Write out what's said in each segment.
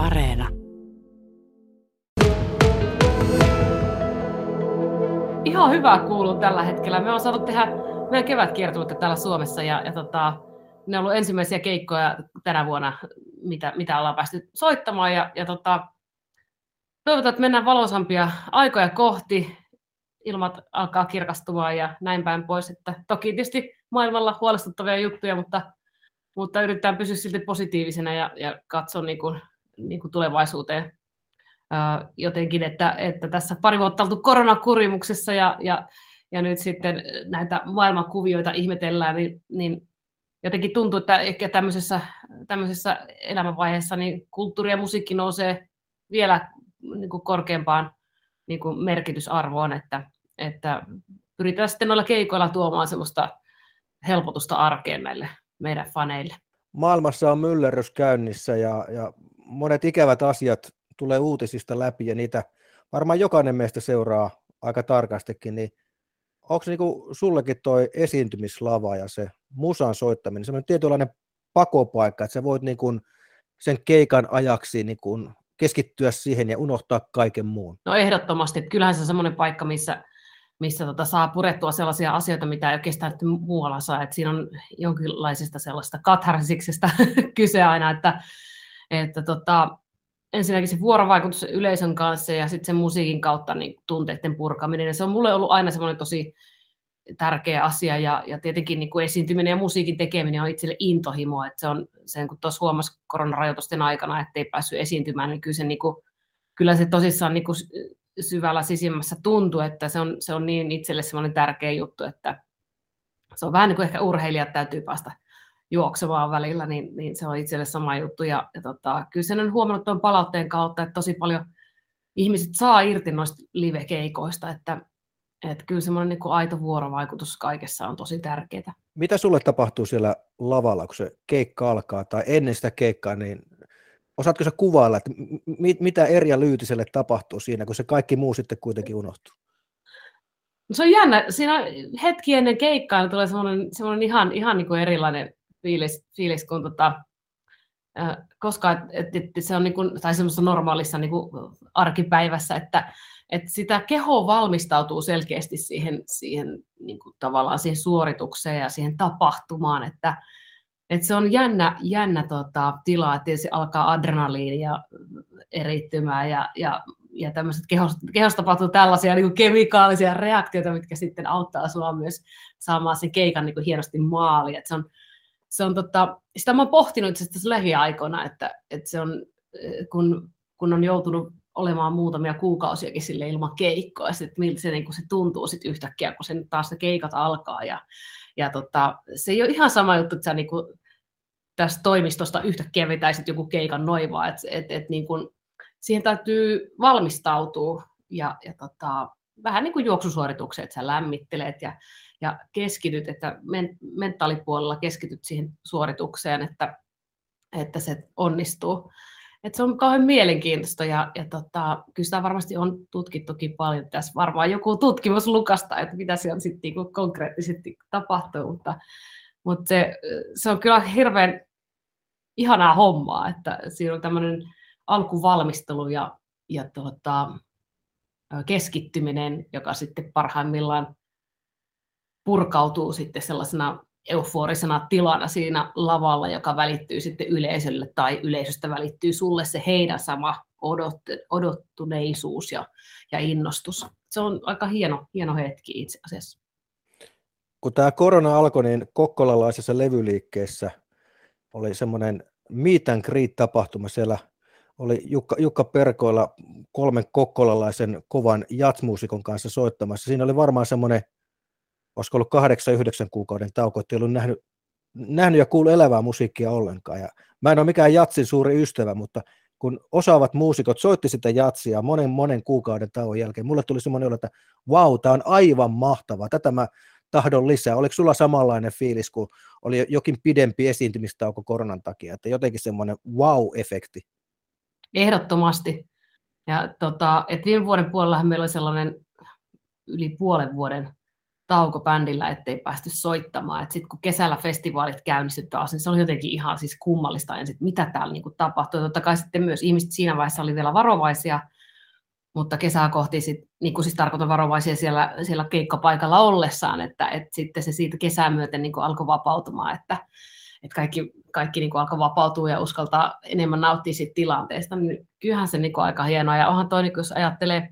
Areena. Ihan hyvää kuuluu tällä hetkellä. Me on saatu tehdä meidän kevätkiertuetta täällä Suomessa ja, ja tota, ne on ollut ensimmäisiä keikkoja tänä vuonna, mitä, mitä ollaan päästy soittamaan. Ja, ja tota, toivotaan, että mennään valoisampia aikoja kohti. Ilmat alkaa kirkastumaan ja näin päin pois. Että toki tietysti maailmalla huolestuttavia juttuja, mutta, mutta yritetään pysyä silti positiivisena ja, ja katsoa niin kuin, niin kuin tulevaisuuteen jotenkin, että, että tässä pari vuotta oltu koronakurimuksessa ja, ja, ja nyt sitten näitä maailmankuvioita ihmetellään, niin, niin jotenkin tuntuu, että ehkä tämmöisessä, tämmöisessä elämänvaiheessa niin kulttuuri ja musiikki nousee vielä niin kuin korkeampaan niin kuin merkitysarvoon, että, että pyritään sitten noilla keikoilla tuomaan semmoista helpotusta arkeen näille meidän faneille. Maailmassa on myllerrys käynnissä ja, ja monet ikävät asiat tulee uutisista läpi ja niitä varmaan jokainen meistä seuraa aika tarkastikin, niin onko niinku sullekin toi esiintymislava ja se musan soittaminen semmoinen tietynlainen pakopaikka, että sä voit niinku sen keikan ajaksi niinku keskittyä siihen ja unohtaa kaiken muun? No ehdottomasti, että kyllähän se on semmoinen paikka, missä, missä tota saa purettua sellaisia asioita, mitä ei oikeastaan muualla saa, että siinä on jonkinlaisesta sellaista katharsiksesta kyse aina, että, että tota, ensinnäkin se vuorovaikutus yleisön kanssa ja sitten sen musiikin kautta niin tunteiden purkaminen. Ja se on mulle ollut aina semmoinen tosi tärkeä asia ja, ja tietenkin niin kuin esiintyminen ja musiikin tekeminen on itselle intohimo, että se on sen, kun tuossa huomasi koronarajoitusten aikana, ettei päässyt esiintymään, niin kyllä se, niin kuin, kyllä se tosissaan niin kuin syvällä sisimmässä tuntuu, että se on, se on niin itselle semmoinen tärkeä juttu, että se on vähän niin kuin ehkä urheilijat täytyy päästä juoksemaan välillä, niin, niin se on itselle sama juttu. Ja, ja tota, kyllä sen on huomannut tuon palautteen kautta, että tosi paljon ihmiset saa irti noista live-keikoista, että, että kyllä semmoinen niin kuin aito vuorovaikutus kaikessa on tosi tärkeää. Mitä sulle tapahtuu siellä lavalla, kun se keikka alkaa, tai ennen sitä keikkaa, niin osaatko sä kuvailla, että mit, mitä Erja Lyytiselle tapahtuu siinä, kun se kaikki muu sitten kuitenkin unohtuu? Se on jännä. Siinä hetki ennen keikkaa tulee semmoinen, semmoinen ihan, ihan niin kuin erilainen fiilis, fiilis kun tota, koska et, et, et se on niin kuin, tai semmoisessa normaalissa niin kuin arkipäivässä, että et sitä keho valmistautuu selkeästi siihen, siihen niin kuin tavallaan siihen suoritukseen ja siihen tapahtumaan, että et se on jännä, jännä tota, tila, että se alkaa adrenaliinia erittymään ja, ja, ja tämmöiset kehosta, kehosta tapahtuu tällaisia niin kemikaalisia reaktioita, mitkä sitten auttaa sinua myös saamaan sen keikan niin kuin hienosti maaliin. Se on, se on tota, sitä mä oon pohtinut asiassa lähiaikoina, että, että se on, eh, kun, kun on joutunut olemaan muutamia kuukausiakin sille ilman keikkoa, sitten miltä se, niin kuin se tuntuu sit yhtäkkiä, kun sen taas se keikat alkaa, ja, ja tota, se ei ole ihan sama juttu, että sä niin kuin tästä toimistosta yhtäkkiä vetäisit joku keikan noivaa, että et, et, niin kuin, siihen täytyy valmistautua, ja, ja tota, vähän niin kuin juoksusuoritukset, että sä lämmittelet, ja ja keskityt, että men, mentaalipuolella keskityt siihen suoritukseen, että, että se onnistuu. Et se on kauhean mielenkiintoista ja, ja tota, kyllä sitä varmasti on tutkittukin paljon. Tässä varmaan joku tutkimus lukasta, että mitä siellä sitten niinku konkreettisesti tapahtuu, mutta, mutta se, se on kyllä hirveän ihanaa hommaa, että siinä on tämmöinen alkuvalmistelu ja, ja tota, keskittyminen, joka sitten parhaimmillaan purkautuu sitten sellaisena euforisena tilana siinä lavalla, joka välittyy sitten yleisölle tai yleisöstä välittyy sulle se heidän sama odot, odottuneisuus ja, ja innostus. Se on aika hieno, hieno hetki itse asiassa. Kun tämä korona alkoi, niin kokkolalaisessa levyliikkeessä oli semmoinen meet and greet tapahtuma. Siellä oli Jukka, Jukka Perkoilla kolmen kokkolalaisen kovan jatsmuusikon kanssa soittamassa. Siinä oli varmaan semmoinen olisiko ollut kahdeksan, yhdeksän kuukauden tauko, että ei ollut nähnyt, nähnyt ja kuullut elävää musiikkia ollenkaan. Ja mä en ole mikään jatsin suuri ystävä, mutta kun osaavat muusikot soitti sitä jatsia monen monen kuukauden tauon jälkeen, mulle tuli semmoinen olo, että vau, tämä on aivan mahtavaa, tätä mä tahdon lisää. Oliko sulla samanlainen fiilis, kun oli jokin pidempi esiintymistauko koronan takia, että jotenkin semmoinen wow-efekti? Ehdottomasti. Ja tota, et viime vuoden puolella meillä oli sellainen yli puolen vuoden tauko bändillä, ettei päästy soittamaan. Sitten kun kesällä festivaalit käynnistyi taas, niin se oli jotenkin ihan siis kummallista ensin, että mitä täällä niin tapahtui. Totta kai sitten myös ihmiset siinä vaiheessa oli vielä varovaisia, mutta kesää kohti, sit, niin kuin siis tarkoitan varovaisia siellä, siellä keikkapaikalla ollessaan, että, että sitten se siitä kesää myöten niin alkoi vapautumaan, että, että kaikki, kaikki niin alkoi vapautua ja uskaltaa enemmän nauttia siitä tilanteesta, niin kyllähän se niin aika hienoa. Ja onhan toi, niin jos ajattelee,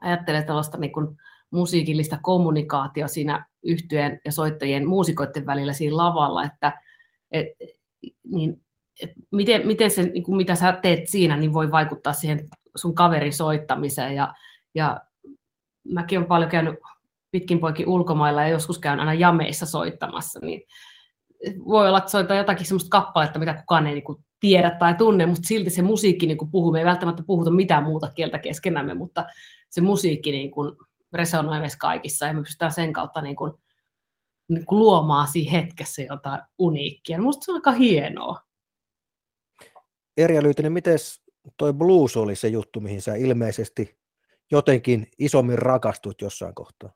ajattelee tällaista niin kuin musiikillista kommunikaatio siinä yhtyeen ja soittajien muusikoiden välillä siinä lavalla, että et, niin, et miten, miten se, niin kuin mitä sä teet siinä, niin voi vaikuttaa siihen sun kaverin soittamiseen. Ja, ja mäkin olen paljon käynyt pitkin poikin ulkomailla ja joskus käyn aina jameissa soittamassa, niin voi olla, että soittaa jotakin sellaista kappaletta, mitä kukaan ei niin kuin tiedä tai tunne, mutta silti se musiikki niin kuin puhuu. Me ei välttämättä puhuta mitään muuta kieltä keskenämme, mutta se musiikki niin kuin resonoi meissä kaikissa ja me pystytään sen kautta niin kuin, niin kuin luomaan siinä hetkessä jotain uniikkia. Minusta se on aika hienoa. Erja Lyytinen, miten toi blues oli se juttu, mihin sä ilmeisesti jotenkin isommin rakastut jossain kohtaa?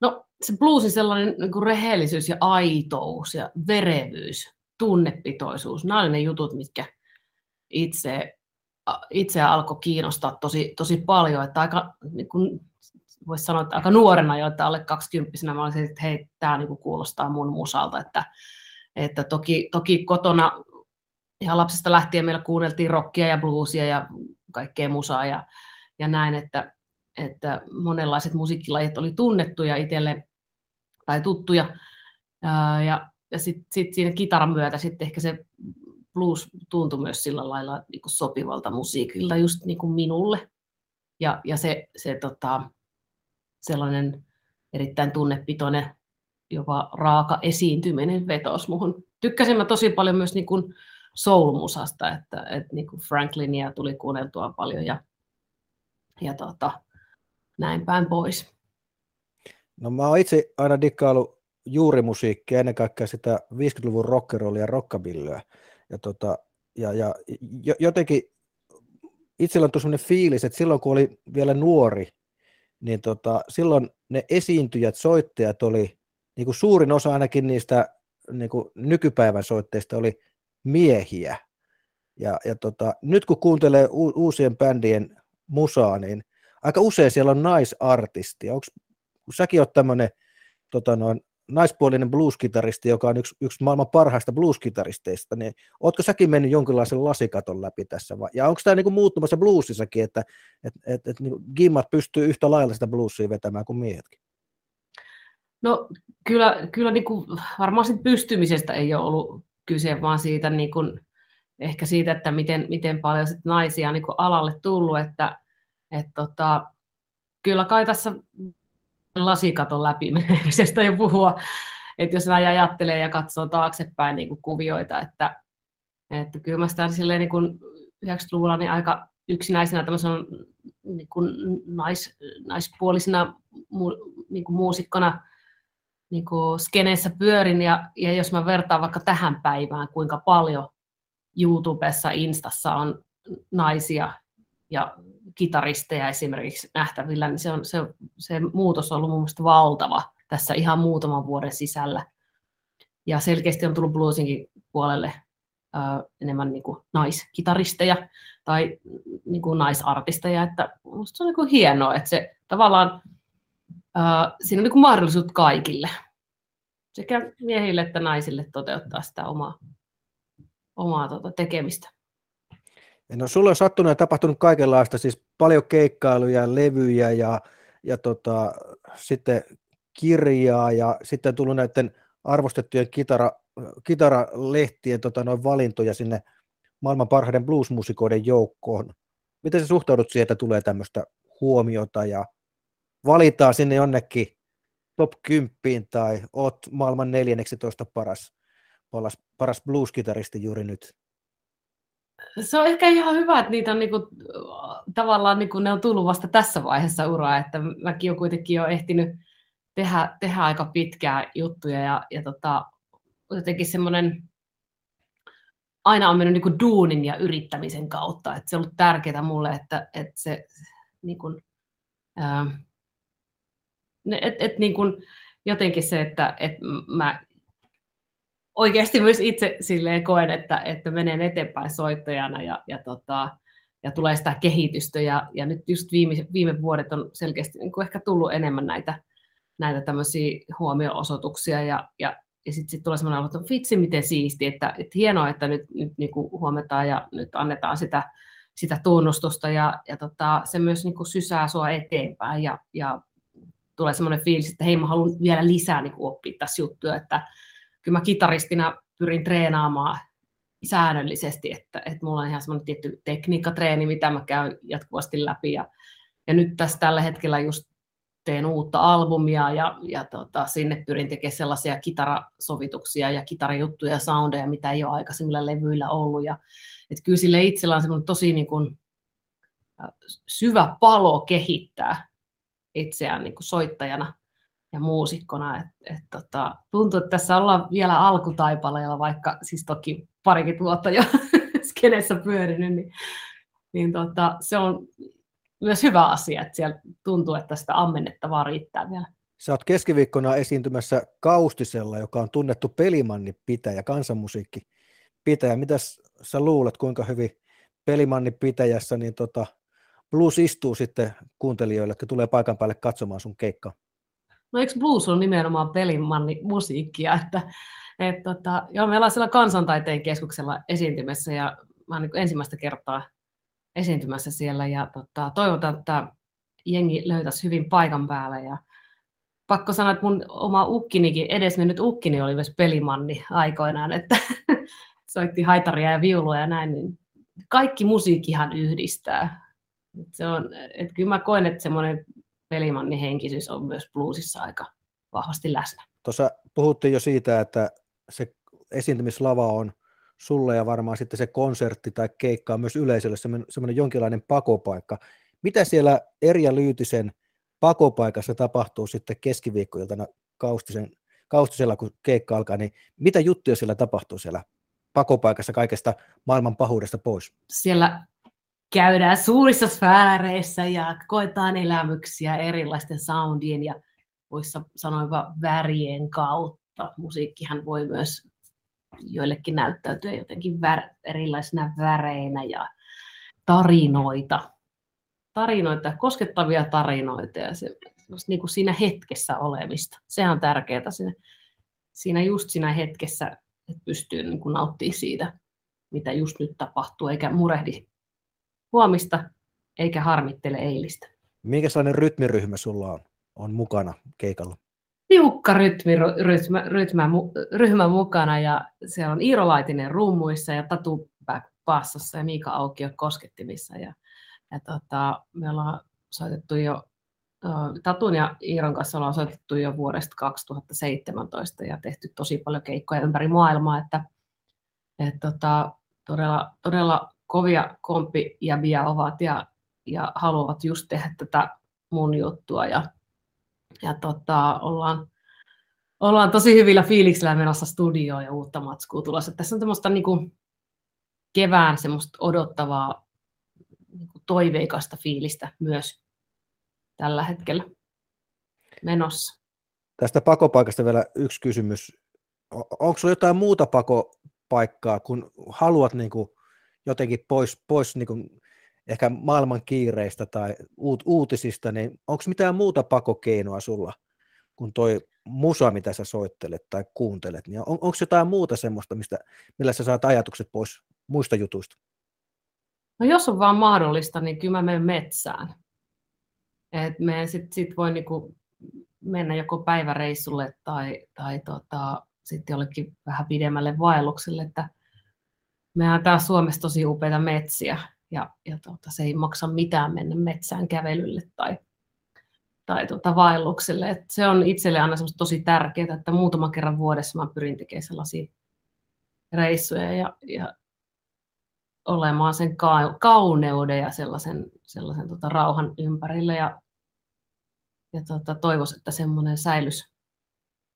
No se bluesin sellainen niin kuin rehellisyys ja aitous ja verevyys, tunnepitoisuus, nämä ne jutut, mitkä itse, itse alkoi kiinnostaa tosi, tosi paljon, että aika niin kuin, voisi sanoa, että aika nuorena jo, että alle 20 mä olisin, että hei, tämä niin kuulostaa mun musalta, että, että toki, toki kotona ihan lapsesta lähtien meillä kuunneltiin rockia ja bluesia ja kaikkea musaa ja, ja näin, että, että monenlaiset musiikkilajit oli tunnettuja itselle tai tuttuja. Ja, ja, ja sitten sit siinä kitaran myötä sitten ehkä se blues tuntui myös sillä lailla niin kuin sopivalta musiikilta just niin kuin minulle. Ja, ja se, se tota, sellainen erittäin tunnepitoinen, jopa raaka esiintyminen vetos muhun. Tykkäsin mä tosi paljon myös niin kuin soul-musasta, että, että niin kuin Franklinia tuli kuunneltua paljon ja, ja tota, näin päin pois. No mä oon itse aina dikkailu juurimusiikkia, ennen kaikkea sitä 50-luvun rockerollia ja rockabillyä. Ja, tota, ja, ja jotenkin itsellä on sellainen fiilis, että silloin kun oli vielä nuori, niin tota, silloin ne esiintyjät, soittajat oli, niin kuin suurin osa ainakin niistä niin kuin nykypäivän soitteista oli miehiä. Ja, ja tota, nyt kun kuuntelee u- uusien bändien musaa, niin aika usein siellä on naisartisti. Onko, kun säkin oot tämmöinen tota naispuolinen blueskitaristi, joka on yksi, yksi maailman parhaista blueskitaristeista, niin ootko säkin mennyt jonkinlaisen lasikaton läpi tässä? Vai? Ja onko tämä niinku muuttumassa bluesissakin, että et, et, et, niin gimmat pystyy yhtä lailla sitä bluesia vetämään kuin miehetkin? No kyllä, kyllä niin kuin, varmaan siitä pystymisestä ei ole ollut kyse, vaan siitä niin kuin, ehkä siitä, että miten, miten paljon sit naisia on niin alalle tullut, että et, tota, kyllä kai tässä lasikaton läpi menemisestä jo puhua, että jos näin ajattelee ja katsoo taaksepäin niin kuin kuvioita, että, että kyllä mä sitä silleen niin kuin 90-luvulla niin aika yksinäisenä tämmöisenä niin kuin nais, naispuolisena mu, niin kuin muusikkona niin kuin skeneessä pyörin. Ja, ja jos mä vertaan vaikka tähän päivään, kuinka paljon YouTubessa, Instassa on naisia ja kitaristeja esimerkiksi nähtävillä, niin se, on, se, se muutos on ollut mun mielestä valtava tässä ihan muutaman vuoden sisällä. Ja selkeästi on tullut bluesinkin puolelle ö, enemmän niin kuin naiskitaristeja tai niin kuin naisartisteja, että se on niin kuin hienoa, että se tavallaan ö, siinä on niin kuin mahdollisuus kaikille, sekä miehille että naisille toteuttaa sitä omaa, omaa tota, tekemistä. No sulla on sattunut ja tapahtunut kaikenlaista, siis paljon keikkailuja, levyjä ja, ja tota, sitten kirjaa ja sitten tullut näiden arvostettujen kitara, kitaralehtien tota, noin valintoja sinne maailman parhaiden bluesmusikoiden joukkoon. Miten sä suhtaudut siihen, että tulee tämmöistä huomiota ja valitaan sinne jonnekin top 10 tai oot maailman 14 paras, paras, paras blueskitaristi juuri nyt? Se on ehkä ihan hyvä, että niitä on niinku, tavallaan niinku, ne on tullut vasta tässä vaiheessa uraa, että mäkin olen kuitenkin jo ehtinyt tehdä, tehdä aika pitkää juttuja ja, ja tota, jotenkin semmoinen aina on mennyt niinku duunin ja yrittämisen kautta, että se on ollut tärkeää mulle, että, että se niin kuin, ää, et, et niin kuin jotenkin se, että et mä oikeasti myös itse silleen koen, että, että menen eteenpäin soittajana ja, ja, tota, ja tulee sitä kehitystä. Ja, ja nyt just viime, viime vuodet on selkeästi niin kuin ehkä tullut enemmän näitä, näitä tämmöisiä huomioosoituksia ja, ja, ja sitten sit tulee semmoinen että vitsi miten siisti, että, että hienoa, että nyt, nyt niin kuin huometaan ja nyt annetaan sitä, sitä tunnustusta ja, ja tota, se myös niin kuin sysää sua eteenpäin ja, ja tulee semmoinen fiilis, että hei mä haluan vielä lisää niin oppia tässä juttuja, että kyllä mä kitaristina pyrin treenaamaan säännöllisesti, että, että mulla on ihan semmoinen tietty tekniikkatreeni, mitä mä käyn jatkuvasti läpi ja, ja nyt tässä tällä hetkellä just teen uutta albumia ja, ja tota, sinne pyrin tekemään sellaisia kitarasovituksia ja kitarajuttuja ja soundeja, mitä ei ole aikaisemmilla levyillä ollut. Ja, että kyllä sille itsellä on semmoinen tosi niin kuin, syvä palo kehittää itseään niin kuin soittajana ja muusikkona. Et, et, tota, tuntuu, että tässä ollaan vielä alkutaipaleella, vaikka siis toki parikin vuotta jo skenessä pyörinyt, niin, niin tota, se on myös hyvä asia, että siellä tuntuu, että sitä ammennettavaa riittää vielä. Sä oot keskiviikkona esiintymässä Kaustisella, joka on tunnettu pelimanni pitäjä, kansanmusiikki pitäjä. Mitäs sä luulet, kuinka hyvin pelimanni pitäjässä niin tota, blues istuu sitten kuuntelijoille, jotka tulee paikan päälle katsomaan sun keikkaa? No eikö blues on nimenomaan pelimanni musiikkia, että et, tota, joo, me ollaan siellä kansantaiteen keskuksella esiintymässä ja mä oon niin ensimmäistä kertaa esiintymässä siellä ja tota, toivotaan, että jengi löytäisi hyvin paikan päällä ja pakko sanoa, että mun oma ukkinikin, edesmennyt ukkini oli myös pelimanni aikoinaan, että soitti haitaria ja viulua ja näin, niin kaikki musiikkihan yhdistää. Et se on, et kyllä mä koen, että semmoinen pelimanni henkisyys on myös bluesissa aika vahvasti läsnä. Tuossa puhuttiin jo siitä, että se esiintymislava on sulle ja varmaan sitten se konsertti tai keikka on myös yleisölle semmoinen jonkinlainen pakopaikka. Mitä siellä Erja Lyytisen pakopaikassa tapahtuu sitten keskiviikkoiltana Kaustisen, Kaustisella, kun keikka alkaa, niin mitä juttuja siellä tapahtuu siellä pakopaikassa kaikesta maailman pahuudesta pois? Siellä käydään suurissa sfääreissä ja koetaan elämyksiä erilaisten soundien ja voisi sanoa värien kautta. Musiikkihan voi myös joillekin näyttäytyä jotenkin vär, erilaisina väreinä ja tarinoita. Tarinoita, koskettavia tarinoita ja se, niin kuin siinä hetkessä olemista. Se on tärkeää siinä, siinä just siinä hetkessä, että pystyy niin kuin nauttimaan siitä, mitä just nyt tapahtuu, eikä murehdi huomista, eikä harmittele eilistä. Minkä sellainen rytmiryhmä sulla on, on mukana keikalla? tiukka rytmi, rytmä, rytmä, ryhmä mukana ja siellä on Iiro Laitinen rummuissa ja Tatu bassossa ja Miika Aukio koskettimissa. Ja, ja tota, me ollaan soitettu jo, Tatun ja Iiron kanssa ollaan soitettu jo vuodesta 2017 ja tehty tosi paljon keikkoja ympäri maailmaa, että et tota, todella, todella kovia komppijäviä ovat ja, ja haluavat just tehdä tätä mun juttua ja ja tota, ollaan, ollaan tosi hyvillä fiiliksillä menossa studioon ja uutta matskua tulossa. Tässä on tämmöistä niin kuin kevään semmoista odottavaa niin kuin toiveikasta fiilistä myös tällä hetkellä menossa. Tästä pakopaikasta vielä yksi kysymys. Onko sinulla jotain muuta pakopaikkaa, kun haluat niin kuin jotenkin pois, pois niin kuin ehkä maailman kiireistä tai uut, uutisista, niin onko mitään muuta pakokeinoa sulla kuin toi musa, mitä sä soittelet tai kuuntelet, niin on, onko jotain muuta semmoista, mistä, millä sä saat ajatukset pois muista jutuista? No jos on vaan mahdollista, niin kyllä mä menen metsään. Et me sit, sit voi niinku mennä joko päiväreissulle tai, tai tota, sitten jollekin vähän pidemmälle vaellukselle, että mehän on täällä Suomessa tosi upeita metsiä, ja, ja tuota, se ei maksa mitään mennä metsään kävelylle tai, tai tuota, vaellukselle. Et se on itselle aina tosi tärkeää, että muutama kerran vuodessa mä pyrin tekemään sellaisia reissuja ja, ja olemaan sen kauneuden ja sellaisen, sellaisen tota, rauhan ympärillä ja, ja tota, toivoisin, että semmoinen säilys,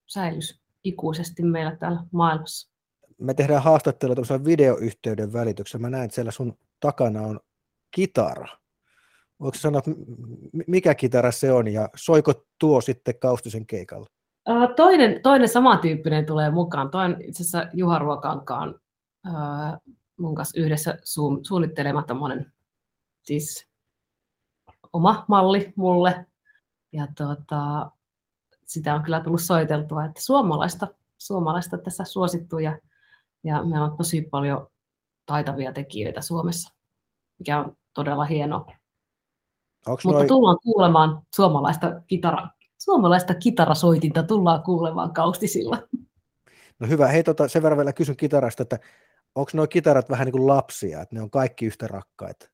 säilys ikuisesti meillä täällä maailmassa. Me tehdään haastattelua videoyhteyden välityksellä. Mä näen, että siellä sun takana on kitara. Voiko sanoa, mikä kitara se on ja soiko tuo sitten Kaustisen keikalla? Toinen, toinen samantyyppinen tulee mukaan. Toinen itse asiassa Juha Ruokankaan mun kanssa yhdessä suunnittelema tämmöinen siis oma malli mulle. Ja tuota, sitä on kyllä tullut soiteltua, että suomalaista, suomalaista tässä suosittu ja, ja meillä on tosi paljon taitavia tekijöitä Suomessa, mikä on todella hienoa. Onks Mutta noi... tullaan kuulemaan suomalaista, kitara, suomalaista kitarasoitinta, tullaan kuulemaan kaustisilla. No hyvä, hei tota, sen verran vielä kysyn kitarasta, että onko nuo kitarat vähän niin kuin lapsia, että ne on kaikki yhtä rakkaita?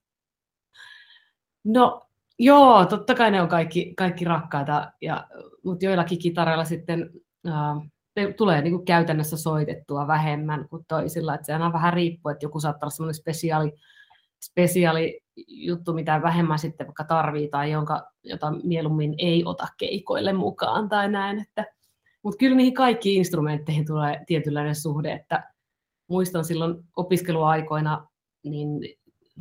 No joo, totta kai ne on kaikki, kaikki rakkaita, ja, mutta joillakin kitareilla sitten äh, tulee niin kuin käytännössä soitettua vähemmän kuin toisilla. Että se aina vähän riippuu, että joku saattaa olla semmoinen spesiaali, spesiaali juttu, mitä vähemmän sitten vaikka tarvii tai jonka, jota mieluummin ei ota keikoille mukaan tai näin. Että, mutta kyllä niihin kaikkiin instrumentteihin tulee tietynlainen suhde, että muistan silloin opiskeluaikoina, niin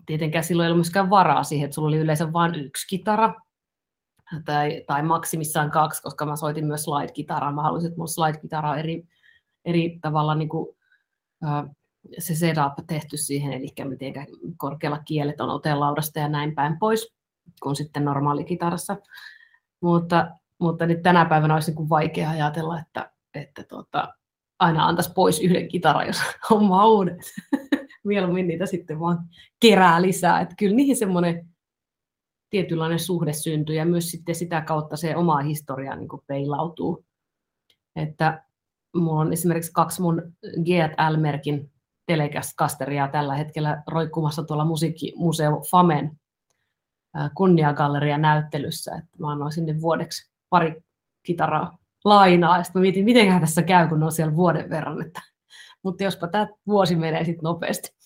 tietenkään silloin ei ollut myöskään varaa siihen, että sulla oli yleensä vain yksi kitara, tai, tai maksimissaan kaksi, koska mä soitin myös slide-kitaraa. Mä halusin, että mun slide-kitara on eri, eri tavalla niin kuin, uh, se setup tehty siihen, eli miten korkealla kielet on otelaudasta ja näin päin pois, kuin sitten normaalikitarassa. Mutta, mutta nyt tänä päivänä olisi niin kuin vaikea ajatella, että, että tuota, aina antaisi pois yhden kitaran, jos homma uudet. Mieluummin niitä sitten vaan kerää lisää. Että kyllä niihin semmoinen tietynlainen suhde syntyy ja myös sitten sitä kautta se oma historia niin kuin peilautuu. Että mulla on esimerkiksi kaksi mun GL-merkin telecasteria tällä hetkellä roikkumassa tuolla musiikkimuseo Famen kunniagalleria näyttelyssä, että mä annoin sinne vuodeksi pari kitaraa lainaa, ja sitten mietin, miten tässä käy, kun on siellä vuoden verran, että, mutta jospa tämä vuosi menee sitten nopeasti.